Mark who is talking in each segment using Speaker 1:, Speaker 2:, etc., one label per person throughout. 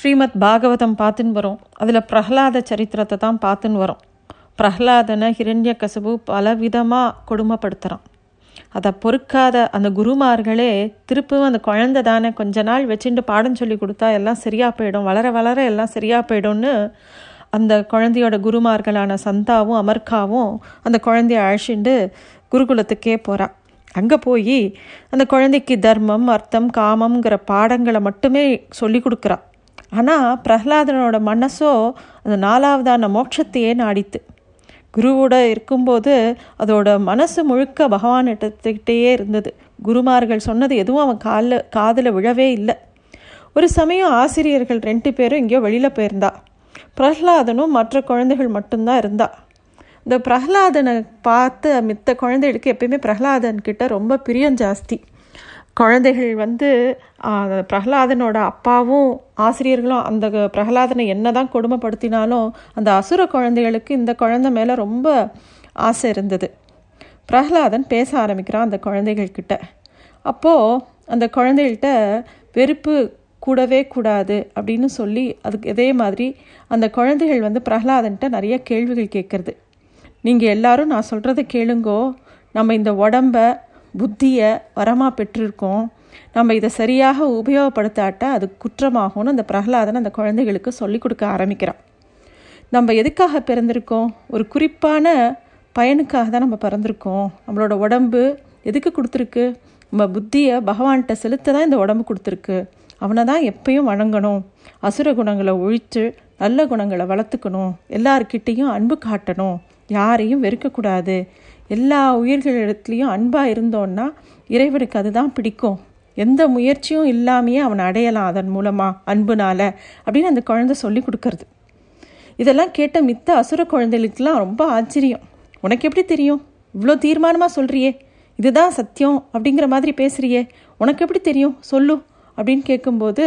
Speaker 1: ஸ்ரீமத் பாகவதம் பார்த்துன்னு வரோம். அதில் பிரஹ்லாத சரித்திரத்தை தான் பார்த்துன்னு வரோம். பிரஹ்லாதனை ஹிரண்ய கசபு பலவிதமாக கொடுமைப்படுத்துகிறான் அதை பொறுக்காத அந்த குருமார்களே திருப்பவும் அந்த குழந்தை தானே கொஞ்ச நாள் வச்சுட்டு பாடம் சொல்லி கொடுத்தா எல்லாம் சரியாக போயிடும். வளர வளர எல்லாம் சரியாக போயிடும்னு அந்த குழந்தையோட குருமார்களான சந்தாவும் அமர்காவும் அந்த குழந்தைய அழைச்சிண்டு குருகுலத்துக்கே போகிறா அங்கே போய் அந்த குழந்தைக்கு தர்மம் அர்த்தம் காமங்கிற பாடங்களை மட்டுமே சொல்லி கொடுக்குறா. ஆனால் பிரஹ்லாதனோட மனசோ அந்த நாலாவதான மோட்சத்தையே நாடித்து. குருவோட இருக்கும்போது அதோட மனசு முழுக்க பகவான் இடத்துக்கிட்டேயே இருந்தது. குருமார்கள் சொன்னது எதுவும் அவன் காலில் காதில் விழவே இல்லை. ஒரு சமயம் ஆசிரியர்கள் ரெண்டு பேரும் எங்கேயோ வெளியில் போயிருந்தா. பிரஹ்லாதனும் மற்ற குழந்தைகள் மட்டும்தான் இருந்தா. இந்த பிரஹ்லாதனை பார்த்து மித்த குழந்தைகளுக்கு எப்பயுமே பிரஹ்லாதன் கிட்ட ரொம்ப பிரியம் ஜாஸ்தி. குழந்தைகள் வந்து பிரகலாதனோட அப்பாவும் ஆசிரியர்களும் அந்த பிரகலாதனை என்ன தான் கொடுமைப்படுத்தினாலும் அந்த அசுர குழந்தைகளுக்கு இந்த குழந்தை மேலே ரொம்ப ஆசை இருந்தது. பிரகலாதன் பேச ஆரம்பிக்கிறான் அந்த குழந்தைகள்கிட்ட அப்போது அந்த குழந்தைகள்கிட்ட வெறுப்பு கூடவே கூடாது அப்படின்னு சொல்லி அதுக்கு இதே மாதிரி அந்த குழந்தைகள் வந்து பிரகலாதன்கிட்ட நிறைய கேள்விகள் கேட்குறது நீங்கள் எல்லாரும் நான் சொல்கிறத கேளுங்கோ. நம்ம இந்த உடம்ப புத்தியை வரமாக பெற்றிருக்கோம். நம்ம இதை சரியாக உபயோகப்படுத்தாட்ட அது குற்றமாகும்னு அந்த பிரகலாதன் அந்த குழந்தைகளுக்கு சொல்லி கொடுக்க ஆரம்பிக்கிறான். நம்ம எதுக்காக பிறந்திருக்கோம்? ஒரு குறிப்பான பயனுக்காக தான் நம்ம பிறந்திருக்கோம். நம்மளோட உடம்பு எதுக்கு கொடுத்துருக்கு? நம்ம புத்தியை பகவான்கிட்ட செலுத்த தான் இந்த உடம்பு கொடுத்துருக்கு. அவனை தான் எப்பயும் வணங்கணும். அசுர குணங்களை ஒழித்து நல்ல குணங்களை வளர்த்துக்கணும். எல்லார்கிட்டேயும் அன்பு காட்டணும். யாரையும் வெறுக்கக்கூடாது. எல்லா உயிர்களிடத்துலையும் அன்பாக இருந்தோன்னா இறைவனுக்கு அதுதான் பிடிக்கும். எந்த முயற்சியும் இல்லாமையே அவனை அடையலாம் அதன் மூலமாக அன்புனால் அப்படின்னு அந்த குழந்தை சொல்லி கொடுக்கறது. இதெல்லாம் கேட்ட மித்த அசுர குழந்தைகளுக்கெல்லாம் ரொம்ப ஆச்சரியம். உனக்கு எப்படி தெரியும்? இவ்வளோ தீர்மானமாக சொல்கிறியே இதுதான் சத்தியம் அப்படிங்கிற மாதிரி பேசுகிறியே உனக்கு எப்படி தெரியும்? சொல்லு அப்படின்னு கேட்கும்போது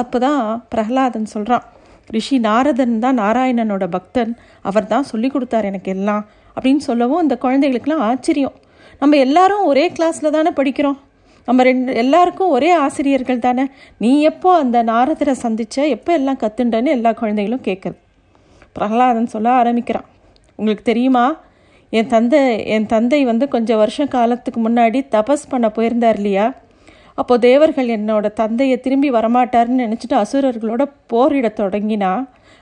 Speaker 1: அப்போ தான் பிரகலாதன் சொல்கிறான் ரிஷி நாரதன் தான் நாராயணனோட பக்தன். அவர் தான் சொல்லி கொடுத்தார் எனக்கு எல்லாம். அப்படின்னு சொல்லவும் அந்த குழந்தைகளுக்கெல்லாம் ஆச்சரியம். நம்ம எல்லாரும் ஒரே கிளாஸில் தானே படிக்கிறோம். நம்ம ரெண்டு எல்லாருக்கும் ஒரே ஆசிரியர்கள் தானே. நீ எப்போ அந்த நாரதரை சந்தித்த எப்போ எல்லாம் கத்துண்டன்னு எல்லா குழந்தைகளும் கேட்குறது பிரகலாதன் சொல்ல ஆரம்பிக்கிறான். உங்களுக்கு தெரியுமா? என் தந்தை என் தந்தை வந்து கொஞ்சம் வருஷம் காலத்துக்கு முன்னாடி தபஸ் பண்ண போயிருந்தார் இல்லையா? அப்போது தேவர்கள் என்னோட தந்தையை திரும்பி வரமாட்டார்னு நினச்சிட்டு அசுரர்களோட போரிட தொடங்கினா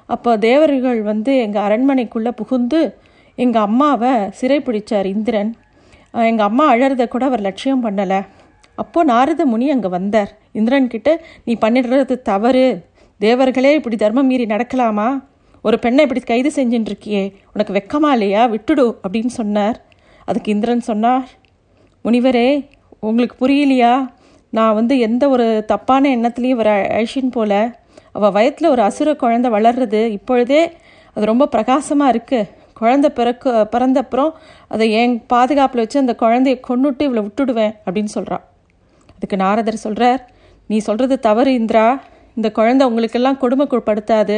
Speaker 1: அப்போ தேவர்கள் வந்து எங்கள் அரண்மனைக்குள்ளே புகுந்து எங்கள் அம்மாவை சிறைப்பிடித்தார் இந்திரன். எங்கள் அம்மா அழறதை கூட அவர் லட்சியம் பண்ணலை. அப்போது நாரத முனி அங்கே வந்தார். இந்திரன்கிட்ட நீ பண்ணிடுறது தவறு. தேவர்களே இப்படி தர்மம் மீறி நடக்கலாமா? ஒரு பெண்ணை இப்படி கைது செஞ்சுட்டுருக்கியே உனக்கு வெக்கமா இல்லையா? விட்டுடு அப்படின்னு சொன்னார். அதுக்கு இந்திரன் சொன்னார் முனிவரே உங்களுக்கு புரியலையா? நான் வந்து எந்த ஒரு தப்பான எண்ணத்துலேயும் ஒரு அழிச்சின்னு போல. அவள் வயத்தில் ஒரு அசுர குழந்தை வளர்றது இப்பொழுதே அது ரொம்ப பிரகாசமாக இருக்குது குழந்த பிறக்க பிறந்தப்புறம் அதை என் பாதுகாப்பில் வச்சு அந்த குழந்தைய கொண்டுட்டு இவளை விட்டுடுவேன் அப்படின்னு சொல்கிறான் அதுக்கு நாரதர் சொல்கிறார் நீ சொல்கிறது தவறு இந்திரா. இந்த குழந்தை உங்களுக்கெல்லாம் கொடுமைப்படுத்தாது.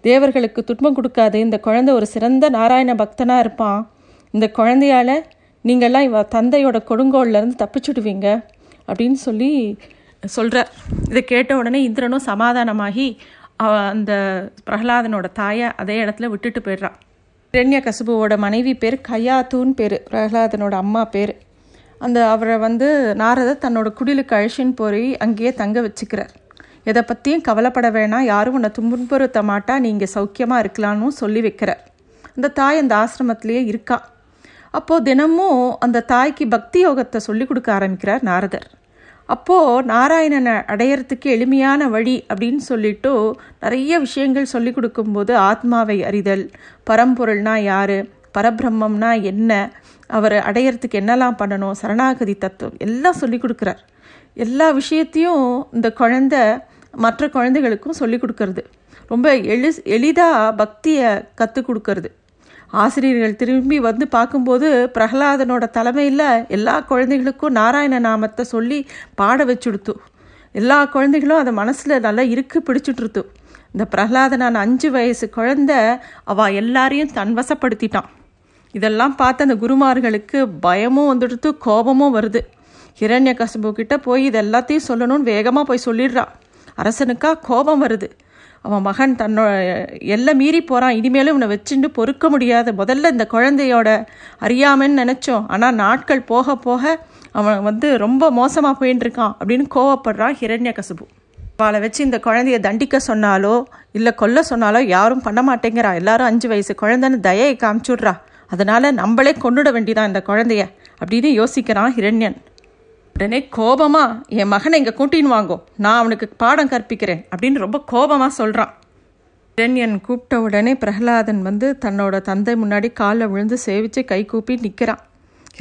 Speaker 1: தேவர்களுக்கு துன்பம் கொடுக்காது. இந்த குழந்தை ஒரு சிறந்த நாராயண பக்தனாக இருப்பான். இந்த குழந்தையால் நீங்கள்லாம் இவ தந்தையோட கொடுங்கோல்லேருந்து தப்பிச்சுடுவீங்க. அப்படின்னு சொல்லி சொல்கிறார் இதை கேட்ட உடனே இந்திரனும் சமாதானமாகி அந்த பிரகலாதனோட தாயை அதே இடத்துல விட்டுட்டு போயிடுறான். இரண்ய கசுபுவோட மனைவி பேர் கையாத்தூன் பேர் பிரகலாதனோட அம்மா பேர். அந்த அவரை வந்து நாரதர் தன்னோட குடிலுக்கு அழிச்சின்னு போய் அங்கேயே தங்க வச்சுக்கிறார். எதை பற்றியும் கவலைப்பட வேணாம் யாரும் உன்னை துன்புறுத்த மாட்டா நீங்கள் சௌக்கியமாக இருக்கலான்னு சொல்லி வைக்கிறார். அந்த தாய் அந்த ஆசிரமத்திலேயே இருக்கா. அப்போது தினமும் அந்த தாய்க்கு பக்தி யோகத்தை சொல்லி கொடுக்க ஆரம்பிக்கிறார் நாரதர். அப்போது நாராயணனை அடையறதுக்கு எளிமையான வழி அப்படின்னு சொல்லிட்டு நிறைய விஷயங்கள் சொல்லி கொடுக்கும்போது ஆத்மாவை அறிதல் பரம்பொருள்னா யார் பரபிரம்மம்னா என்ன அவர் அடையறதுக்கு என்னெல்லாம் பண்ணணும் சரணாகதி தத்துவம் எல்லாம் சொல்லி கொடுக்குறார். எல்லா விஷயத்தையும் இந்த குழந்த மற்ற குழந்தைகளுக்கும் சொல்லி கொடுக்கறது. ரொம்ப எளி எளிதாக பக்தியை கற்றுக் கொடுக்கறது. ஆசிரியர்கள் திரும்பி வந்து பார்க்கும்போது பிரகலாதனோட தலைமையில் எல்லா குழந்தைகளுக்கும் நாராயண நாமத்தை சொல்லி பாட வச்சுடுத்து. எல்லா குழந்தைகளும் அதை மனசில் நல்லா இருக்கு பிடிச்சிட்ருத்து இந்த பிரகலாதனான அஞ்சு வயசு குழந்த அவள் எல்லாரையும் தன்வசப்படுத்திட்டான். இதெல்லாம் பார்த்து அந்த குருமார்களுக்கு பயமும் வந்துடுத்து கோபமும் வருது. ஹிரண்ய கிட்ட போய் இது எல்லாத்தையும் சொல்லணும்னு வேகமாக போய் சொல்லிடுறான் அரசனுக்கா கோபம் வருது. அவன் மகன் தன்னோட எல்லை மீறி போகிறான் இனிமேலும் இவனை வச்சுட்டு பொறுக்க முடியாது. முதல்ல இந்த குழந்தையோட அறியாமன்னு நினச்சோம். ஆனால் நாட்கள் போக போக அவன் வந்து ரொம்ப மோசமாக போயின்னு இருக்கான் அப்படின்னு கோவப்படுறான் ஹிரண்ய கசுபு அவளை வச்சு இந்த குழந்தைய தண்டிக்க சொன்னாலோ இல்லை கொல்ல சொன்னாலோ யாரும் பண்ண மாட்டேங்கிறா. எல்லாரும் அஞ்சு வயசு குழந்தைன்னு தயையை காமிச்சுட்றா. அதனால் நம்மளே கொண்டுட வேண்டியதான் இந்த குழந்தைய அப்படின்னு யோசிக்கிறான் ஹிரண்யன். உடனே கோபமா என் மகனை இங்கே கூட்டின்னு வாங்கோ நான் அவனுக்கு பாடம் கற்பிக்கிறேன் அப்படின்னு ரொம்ப கோபமாக சொல்கிறான் இரண்யன் கூப்பிட்ட உடனே பிரகலாதன் வந்து தன்னோட தந்தை முன்னாடி காலில் விழுந்து சேவிச்சு கை கூப்பி நிற்கிறான்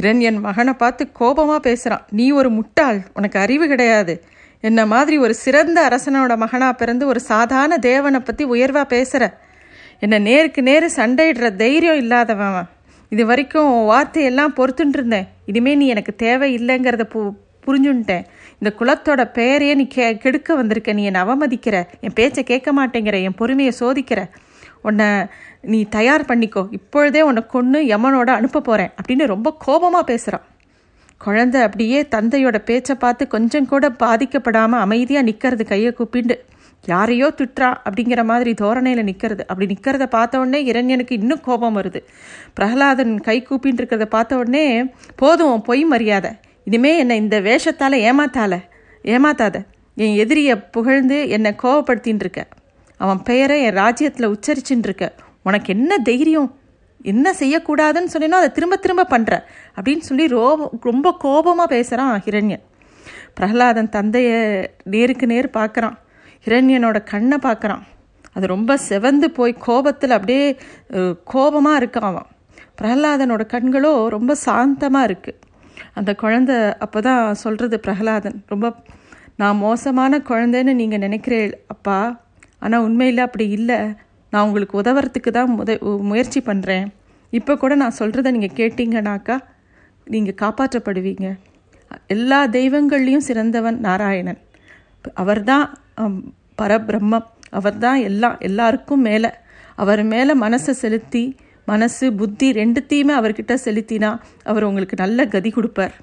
Speaker 1: இரண்யன் மகனை பார்த்து கோபமாக பேசுகிறான் நீ ஒரு முட்டாள் உனக்கு அறிவு கிடையாது. என்ன மாதிரி ஒரு சிறந்த அரசனோட மகனாக பிறந்து ஒரு சாதாரண தேவனை பற்றி உயர்வாக பேசுகிற என்னை நேருக்கு நேரு சண்டையிடுற தைரியம் இல்லாதவன் இது வரைக்கும் வார்த்தையெல்லாம் பொறுத்துட்டு இருந்தேன் இனிமேல் நீ எனக்கு தேவை இல்லைங்கிறத பு புரிஞ்சுன்ட்டேன். இந்த குலத்தோட பெயரையே நீ கே கெடுக்க வந்திருக்க. நீ என்னை அவமதிக்கிற. என் பேச்சை கேட்க மாட்டேங்கிற. என் பொறுமையை சோதிக்கிற. உன்னை நீ தயார் பண்ணிக்கோ. இப்பொழுதே உன்னை கொன்று யமனோட அனுப்ப போகிறேன் அப்படின்னு ரொம்ப கோபமாக பேசுகிறான் குழந்தை அப்படியே தந்தையோட பேச்சை பார்த்து கொஞ்சம் கூட பாதிக்கப்படாமல் அமைதியாக நிற்கிறது கையை கூப்பிண்டு யாரையோ திட்டுறா அப்படிங்கிற மாதிரி தோரணையில் நிற்கிறது அப்படி நிற்கிறத பார்த்த உடனே இரண்யனுக்கு இன்னும் கோபம் வருது. பிரகலாதன் கை கூப்பின்னு இருக்கிறத பார்த்த உடனே போதும் பொய் மரியாதை. இனிமே என்னை இந்த வேஷத்தால் ஏமாத்தால ஏமாத்தாத. என் எதிரியை புகழ்ந்து என்னை கோவப்படுத்தின்னு இருக்க. அவன் பெயரை என் ராஜ்யத்தில் உச்சரிச்சுன்னு இருக்க. உனக்கு என்ன தைரியம்? என்ன செய்யக்கூடாதுன்னு சொன்னேனோ அதை திரும்ப திரும்ப பண்ணுற அப்படின்னு சொல்லி ரோப ரொம்ப கோபமாக பேசுகிறான் ஹிரண்யன் பிரகலாதன் தந்தையை நேருக்கு நேர் பார்க்குறான். ஹிரண்யனோட கண்ணை பார்க்குறான். அது ரொம்ப செவந்து போய் கோபத்தில் அப்படியே கோபமாக இருக்கான் அவன். பிரகலாதனோட கண்களோ ரொம்ப சாந்தமாக இருக்குது அந்த குழந்த அப்போ தான் சொல்கிறது பிரகலாதன் ரொம்ப நான் மோசமான குழந்தைன்னு நீங்கள் நினைக்கிறேன் அப்பா. ஆனால் உண்மையில் அப்படி இல்லை. நான் உங்களுக்கு உதவுறதுக்கு தான் முத முயற்சி பண்ணுறேன் இப்போ கூட நான் சொல்கிறத நீங்கள் கேட்டீங்கனாக்கா நீங்கள் காப்பாற்றப்படுவீங்க. எல்லா தெய்வங்கள்லேயும் சிறந்தவன் நாராயணன். அவர் தான் பரபிரம்மம் அவர் தான் எல்லாம் எல்லாருக்கும் மேலே. அவர் மேலே மனசை செலுத்தி மனசு புத்தி ரெண்டுத்தையுமே அவர்கிட்ட செலுத்தினா அவர் உங்களுக்கு நல்ல கதி கொடுப்பார்.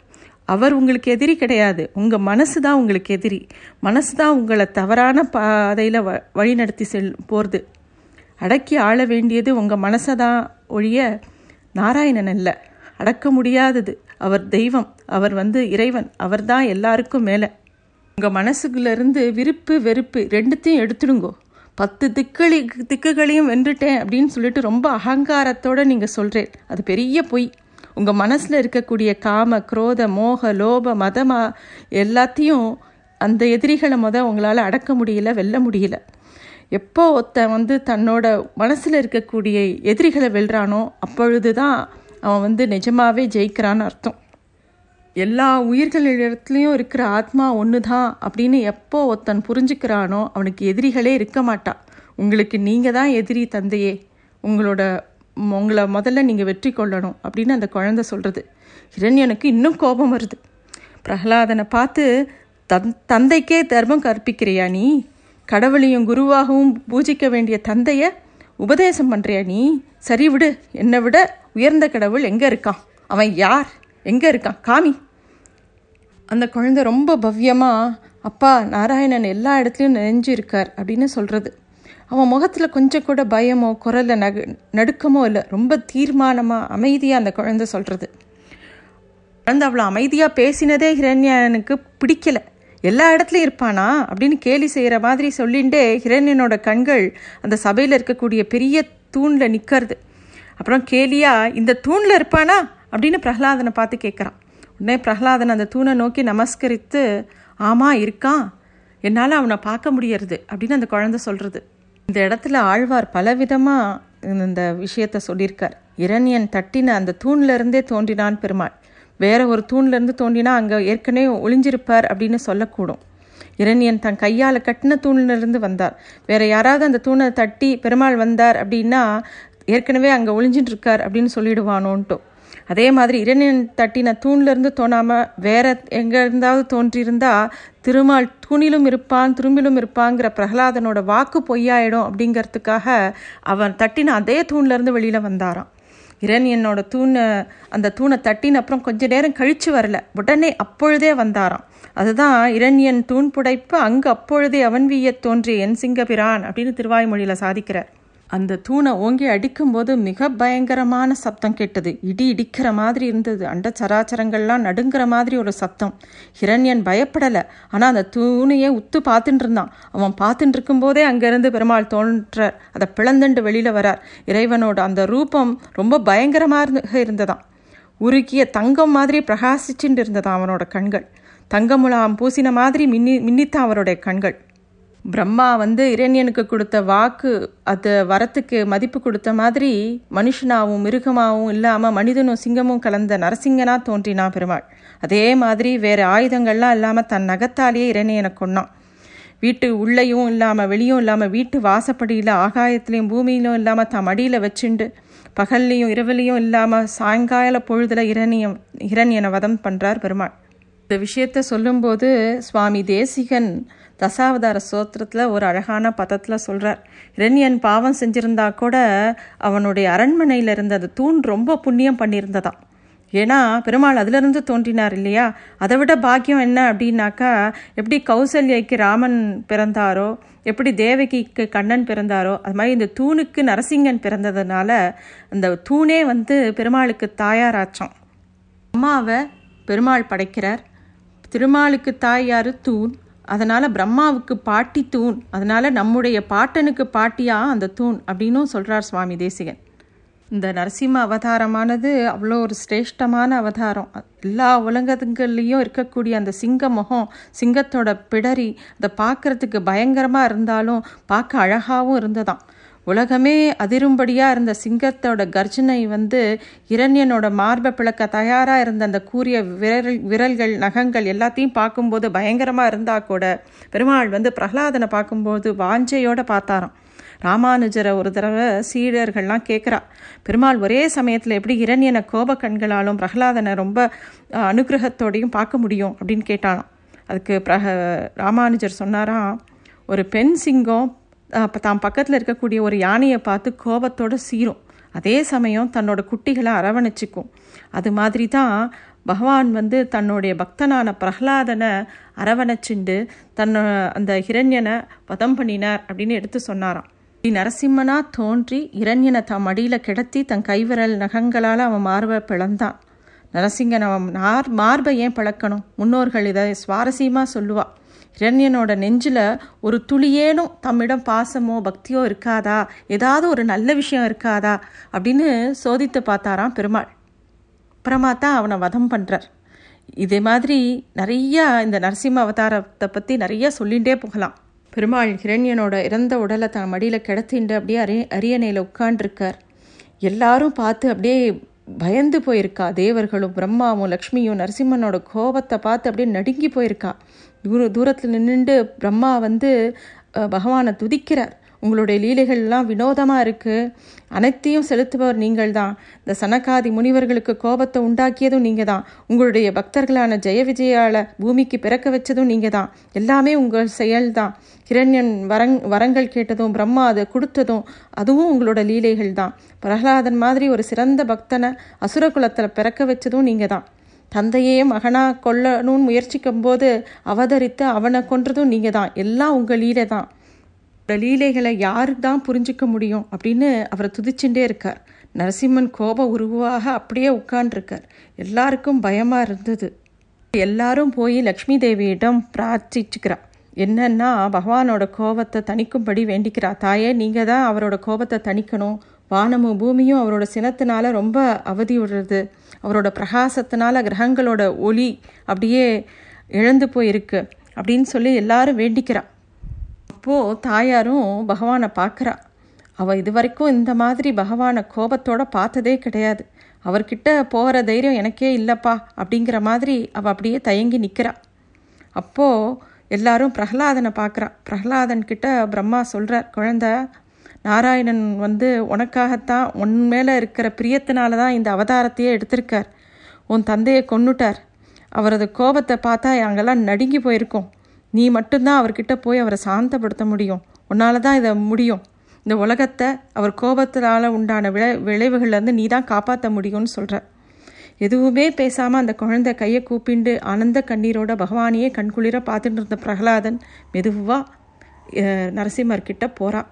Speaker 1: அவர் உங்களுக்கு எதிரி கிடையாது. உங்கள் மனசு தான் உங்களுக்கு எதிரி. மனசு தான் உங்களை தவறான பாதையில் வ வழிநடத்தி செல் போகிறது அடக்கி ஆள வேண்டியது உங்கள் மனசை தான் ஒழிய நாராயணன் அல்ல. அடக்க முடியாதது. அவர் தெய்வம். அவர் வந்து இறைவன். அவர் தான் எல்லாருக்கும் மேலே. உங்கள் மனசுக்குள்ளேருந்து விருப்பு வெறுப்பு ரெண்டுத்தையும் எடுத்துடுங்கோ. பத்து திக்களி திக்குகளையும் வென்றுட்டேன் அப்படின்னு சொல்லிட்டு ரொம்ப அகங்காரத்தோடு நீங்கள் சொல்கிறேன் அது பெரிய பொய். உங்கள் மனசில் இருக்கக்கூடிய காம குரோத மோக லோப மதமா எல்லாத்தையும் அந்த எதிரிகளை முத உங்களால் அடக்க முடியல வெல்ல முடியல. எப்போ ஒருத்தன் வந்து தன்னோட மனசில் இருக்கக்கூடிய எதிரிகளை வெல்றானோ அப்பொழுது தான் அவன் வந்து நிஜமாகவே ஜெயிக்கிறான்னு அர்த்தம். எல்லா உயிர்களிடத்துலையும் இருக்கிற ஆத்மா ஒன்று தான் அப்படின்னு எப்போ ஒருத்தன் புரிஞ்சுக்கிறானோ அவனுக்கு எதிரிகளே இருக்க மாட்டான் உங்களுக்கு நீங்கள் தான் எதிரி தந்தையே. உங்களோட உங்களை முதல்ல நீங்கள் வெற்றி கொள்ளணும் அப்படின்னு அந்த குழந்தை சொல்கிறது ஹிரண்யனுக்கு இன்னும் கோபம் வருது. பிரகலாதனை பார்த்து தன் தந்தைக்கே தர்மம் கற்பிக்கிறியா நீ? கடவுளையும் குருவாகவும் பூஜிக்க வேண்டிய தந்தையை உபதேசம் பண்ணுறியா நீ? சரி விடு என்னை விட உயர்ந்த கடவுள் எங்கே இருக்கான்? அவன் யார்? எங்கே இருக்கான்? காமி. அந்த குழந்தை ரொம்ப பவ்யமாக அப்பா நாராயணன் எல்லா இடத்துலையும் நெஞ்சு இருக்கார் அப்படின்னு சொல்கிறது அவன் முகத்தில் கொஞ்சம் கூட பயமோ குரலில் நகு நடுக்கமோ இல்லை. ரொம்ப தீர்மானமாக அமைதியாக அந்த குழந்தை சொல்கிறது குழந்தை அவ்வளோ அமைதியாக பேசினதே ஹிரண்யனுக்கு பிடிக்கல. எல்லா இடத்துலையும் இருப்பானா? அப்படின்னு கேலி செய்கிற மாதிரி சொல்லிண்டே ஹிரண்யனோட கண்கள் அந்த சபையில் இருக்கக்கூடிய பெரிய தூணில் நிற்கிறது அப்புறம் கேலியாக இந்த தூணில் இருப்பானா? அப்படின்னு பிரகலாதனை பார்த்து கேட்குறான் உடனே பிரகலாதன் அந்த தூணை நோக்கி நமஸ்கரித்து ஆமாம் இருக்கான் என்னால் அவனை பார்க்க முடியறது அப்படின்னு அந்த குழந்தை சொல்கிறது இந்த இடத்துல ஆழ்வார் பலவிதமாக இந்த விஷயத்த சொல்லியிருக்கார். இரணியன் தட்டின அந்த தூண்லேருந்தே தோன்றினான் பெருமாள். வேற ஒரு தூண்லேருந்து தோண்டினா அங்கே ஏற்கனவே ஒளிஞ்சிருப்பார் அப்படின்னு சொல்லக்கூடும். இரணியன் தன் கையால் கட்டின தூணிலிருந்து வந்தார். வேற யாராவது அந்த தூணை தட்டி பெருமாள் வந்தார் அப்படின்னா ஏற்கனவே அங்கே ஒளிஞ்சிட்டு இருக்கார் அப்படின்னு சொல்லிடுவானோன்ட்டோம். அதே மாதிரி இரணியன் தட்டின தூண்லேருந்து தோணாமல் வேற எங்கே இருந்தாவது தோன்றியிருந்தா திருமால் தூணிலும் இருப்பான் திரும்பிலும் இருப்பாங்கிற பிரகலாதனோட வாக்கு பொய்யாயிடும் அப்படிங்கிறதுக்காக அவன் தட்டின அதே தூண்லேருந்து வெளியில் வந்தாராம். இரணியனோட தூணை அந்த தூணை தட்டின அப்புறம் கொஞ்ச நேரம் கழித்து வரல. உடனே அப்பொழுதே வந்தாராம். அதுதான் இரணியன் தூண் புடைப்பு அங்கு அப்பொழுதே அவன் வீய தோன்றிய என் சிங்கபிரான் அப்படின்னு திருவாய்மொழியில் சாதிக்கிறார். அந்த தூணை ஓங்கி அடிக்கும்போது மிக பயங்கரமான சத்தம் கேட்டது. இடி இடிக்கிற மாதிரி இருந்தது. அண்ட சராச்சரங்கள்லாம் நடுங்கிற மாதிரி ஒரு சத்தம் ஹிரண்யன் பயப்படலை. ஆனால் அந்த தூணையே உத்து பார்த்துட்டு இருந்தான். அவன் பார்த்துட்டு இருக்கும்போதே அங்கேருந்து பெருமாள் தோன்றார். அதை பிளந்துண்டு வெளியில் வரார். இறைவனோட அந்த ரூபம் ரொம்ப பயங்கரமாக இருந்ததாம். உருக்கிய தங்கம் மாதிரி பிரகாசிச்சுட்டு இருந்ததான் அவனோட கண்கள். தங்கமுலாம் பூசின மாதிரி மின்னி மின்னித்தான் அவருடைய கண்கள். பிரம்மா வந்து இரண்யனுக்கு கொடுத்த வாக்கு அது வரத்துக்கு மதிப்பு கொடுத்த மாதிரி மனுஷனாவும் மிருகமாகவும் இல்லாமல் மனிதனும் சிங்கமும் கலந்த நரசிங்கனா தோன்றினா பெருமாள். அதே மாதிரி வேறு ஆயுதங்கள்லாம் இல்லாமல் தன் நகத்தாலேயே இரணியனை கொன்னான். வீட்டு உள்ளேயும் இல்லாமல் வெளியும் இல்லாமல் வீட்டு வாசப்படியில் ஆகாயத்துலேயும் பூமியிலும் இல்லாமல் தன் மடியில் வச்சுண்டு பகல்லையும் இரவுலையும் இல்லாமல் சாயங்கால பொழுதில் இரணியம் இரணியனை வதம் பண்ணுறார் பெருமாள். இந்த விஷயத்த சொல்லும்போது சுவாமி தேசிகன் தசாவதார சோத்திரத்தில் ஒரு அழகான பதத்தில் சொல்கிறார் இரண்யன் பாவம் செஞ்சிருந்தா கூட அவனுடைய அரண்மனையில் இருந்த அந்த தூண் ரொம்ப புண்ணியம் பண்ணியிருந்ததா ஏன்னா பெருமாள் அதிலிருந்து தோன்றினார் இல்லையா? அதை விட பாக்கியம் என்ன அப்படின்னாக்கா எப்படி கௌசல்யக்கு ராமன் பிறந்தாரோ எப்படி தேவகிக்கு கண்ணன் பிறந்தாரோ அது மாதிரி இந்த தூணுக்கு நரசிங்கன் பிறந்ததுனால அந்த தூணே வந்து பெருமாளுக்கு தாயாராச்சான் அம்மாவை பெருமாள் படைக்கிறார். திருமாலுக்கு தாயார் தூண். அதனால் பிரம்மாவுக்கு பாட்டி தூண். அதனால் நம்முடைய பாட்டனுக்கு பாட்டியா அந்த தூண் அப்படின்னும் சொல்கிறார் சுவாமி தேசிகன். இந்த நரசிம்ம அவதாரமானது அவ்வளோ ஒரு சிரேஷ்டமான அவதாரம். எல்லா உலகங்கள்லேயும் இருக்கக்கூடிய அந்த சிங்க முகம் சிங்கத்தோட பிடரி அதை பார்க்குறதுக்கு பயங்கரமாக இருந்தாலும் பார்க்க அழகாகவும் இருந்ததாம். உலகமே அதிரும்படியாக இருந்த சிங்கத்தோட கர்ஜனை வந்து இரண்யனோட மார்பை பிளக்க தயாராக இருந்த அந்த கூறிய விரல் விரல்கள் நகங்கள் எல்லாத்தையும் பார்க்கும்போது பயங்கரமாக இருந்தால் கூட பெருமாள் வந்து பிரகலாதனை பார்க்கும்போது வாஞ்சையோடு பார்த்தாராம். ராமானுஜரை ஒரு தடவை சீடர்கள்லாம் கேட்குறா பெருமாள் ஒரே சமயத்தில் எப்படி இரண்யனை கோப கண்களாலும் பிரகலாதனை ரொம்ப அனுகிரகத்தோடையும் பார்க்க முடியும்? அப்படின்னு கேட்டாலாம் அதுக்கு பிரக ராமானுஜர் சொன்னாராம் ஒரு பெண் சிங்கம் தான் பக்கத்தில் இருக்கக்கூடிய ஒரு யானையை பார்த்து கோபத்தோடு சீரும். அதே சமயம் தன்னோட குட்டிகளை அரவணைச்சிக்கும். அது மாதிரி தான் பகவான் வந்து தன்னுடைய பக்தனான பிரகலாதனை அரவணைச்சிண்டு தன்னோ அந்த ஹிரண்யனை வதம் பண்ணினார் அப்படின்னு எடுத்து சொன்னாராம். நரசிம்மனா தோன்றி இரண்யனை தன் மடியில் கிடத்தி தன் கைவிரல் நகங்களால் அவன் மார்பை பிளந்தான். நரசிங்கன் அவன் நார் மார்பை ஏன் பிளக்கணும்? முன்னோர்கள் இதை சுவாரஸ்யமாக சொல்லுவாள் இரண்யனோட நெஞ்சில் ஒரு துளியேனும் தம்மிடம் பாசமோ பக்தியோ இருக்காதா? ஏதாவது ஒரு நல்ல விஷயம் இருக்காதா? அப்படின்னு சோதித்து பார்த்தாராம் பெருமாள். அப்புறமா தான் அவனை வதம் பண்ணுறார் இதே மாதிரி நிறையா இந்த நரசிம்ம அவதாரத்தை பற்றி நிறையா சொல்லிகிட்டே போகலாம். பெருமாள் ஹிரண்யனோட இறந்த உடலை தன் மடியில் கிடத்திண்டு அப்படியே அரிய அரியணையில் உட்காண்டிருக்கார் எல்லாரும் பார்த்து அப்படியே பயந்து போயிருக்கா. தேவர்களும் பிரம்மாவும் லக்ஷ்மியும் நரசிம்மனோட கோபத்தை பார்த்து அப்படியே நடுங்கி போயிருக்கா. தூர தூரத்தில் நின்றுண்டு பிரம்மா வந்து பகவானை துதிக்கிறார். உங்களுடைய லீலைகள்லாம் வினோதமாக இருக்குது அனைத்தையும் செலுத்துபவர் நீங்கள் தான் இந்த சனகாதி முனிவர்களுக்கு கோபத்தை உண்டாக்கியதும் நீங்கள் தான் உங்களுடைய பக்தர்களான ஜெய விஜயால பூமிக்கு பிறக்க வச்சதும் நீங்கள் தான் எல்லாமே உங்கள் செயல் தான் கிரண்யன் வரங் வரங்கள் கேட்டதும் பிரம்மா அதை கொடுத்ததும் அதுவும் உங்களோட லீலைகள் தான் பிரகலாதன் மாதிரி ஒரு சிறந்த பக்தனை அசுர குலத்தில் பிறக்க வச்சதும் நீங்கள் தான் தந்தையே மகனா கொல்லணும்னு முயற்சிக்கும் போது அவதரித்து அவனை கொன்றதும் நீங்கள் தான் எல்லாம் உங்கள் லீலை தான் இந்த லீலைகளை யாரு தான் புரிஞ்சிக்க முடியும் அப்படின்னு அவரை துதிச்சுட்டே இருக்கார். நரசிம்மன் கோப உருவாக அப்படியே உட்காண்டிருக்கார் எல்லாருக்கும் பயமாக இருந்தது. எல்லாரும் போய் லக்ஷ்மி தேவியிடம் பிரார்த்திச்சுக்கிறா என்னன்னா பகவானோட கோபத்தை தணிக்கும்படி வேண்டிக்கிறா. தாயே நீங்கள் தான் அவரோட கோபத்தை தணிக்கணும். வானமும் பூமியும் அவரோட சினத்தினால ரொம்ப அவதி விடுறது. அவரோட பிரகாசத்தினால கிரகங்களோட ஒளி அப்படியே இழந்து போயிருக்கு அப்படின்னு சொல்லி எல்லாரும் வேண்டிக்கிறான் அப்போது தாயாரும் பகவானை பார்க்குறா. அவள் இது வரைக்கும் இந்த மாதிரி பகவானை கோபத்தோடு பார்த்ததே கிடையாது. அவர்கிட்ட போகிற தைரியம் எனக்கே இல்லைப்பா அப்படிங்கிற மாதிரி அவள் அப்படியே தயங்கி நிற்கிறா அப்போது எல்லாரும் பிரகலாதனை பார்க்குறா. பிரகலாதன்கிட்ட பிரம்மா சொல்கிறார் குழந்த நாராயணன் வந்து உனக்காகத்தான் உன் மேலே இருக்கிற பிரியத்தினால தான் இந்த அவதாரத்தையே எடுத்திருக்கார். உன் தந்தையை கொன்னுட்டார். அவரது கோபத்தை பார்த்தா அங்கெல்லாம் நடுங்கி போயிருக்கோம். நீ மட்டும்தான் அவர்கிட்ட போய் அவரை சாந்தப்படுத்த முடியும். உன்னால தான் இதை முடியும். இந்த உலகத்தை அவர் கோபத்தினால உண்டான விளை விளைவுகள்லேருந்து நீ தான் காப்பாற்ற முடியும்னு சொல்கிற எதுவுமே பேசாமல் அந்த குழந்தை கையை கூப்பிண்டு ஆனந்த கண்ணீரோட பகவானையே கண்குளிர பார்த்துட்டு இருந்த பிரகலாதன் மெதுவாக நரசிம்மர்கிட்ட போகிறான்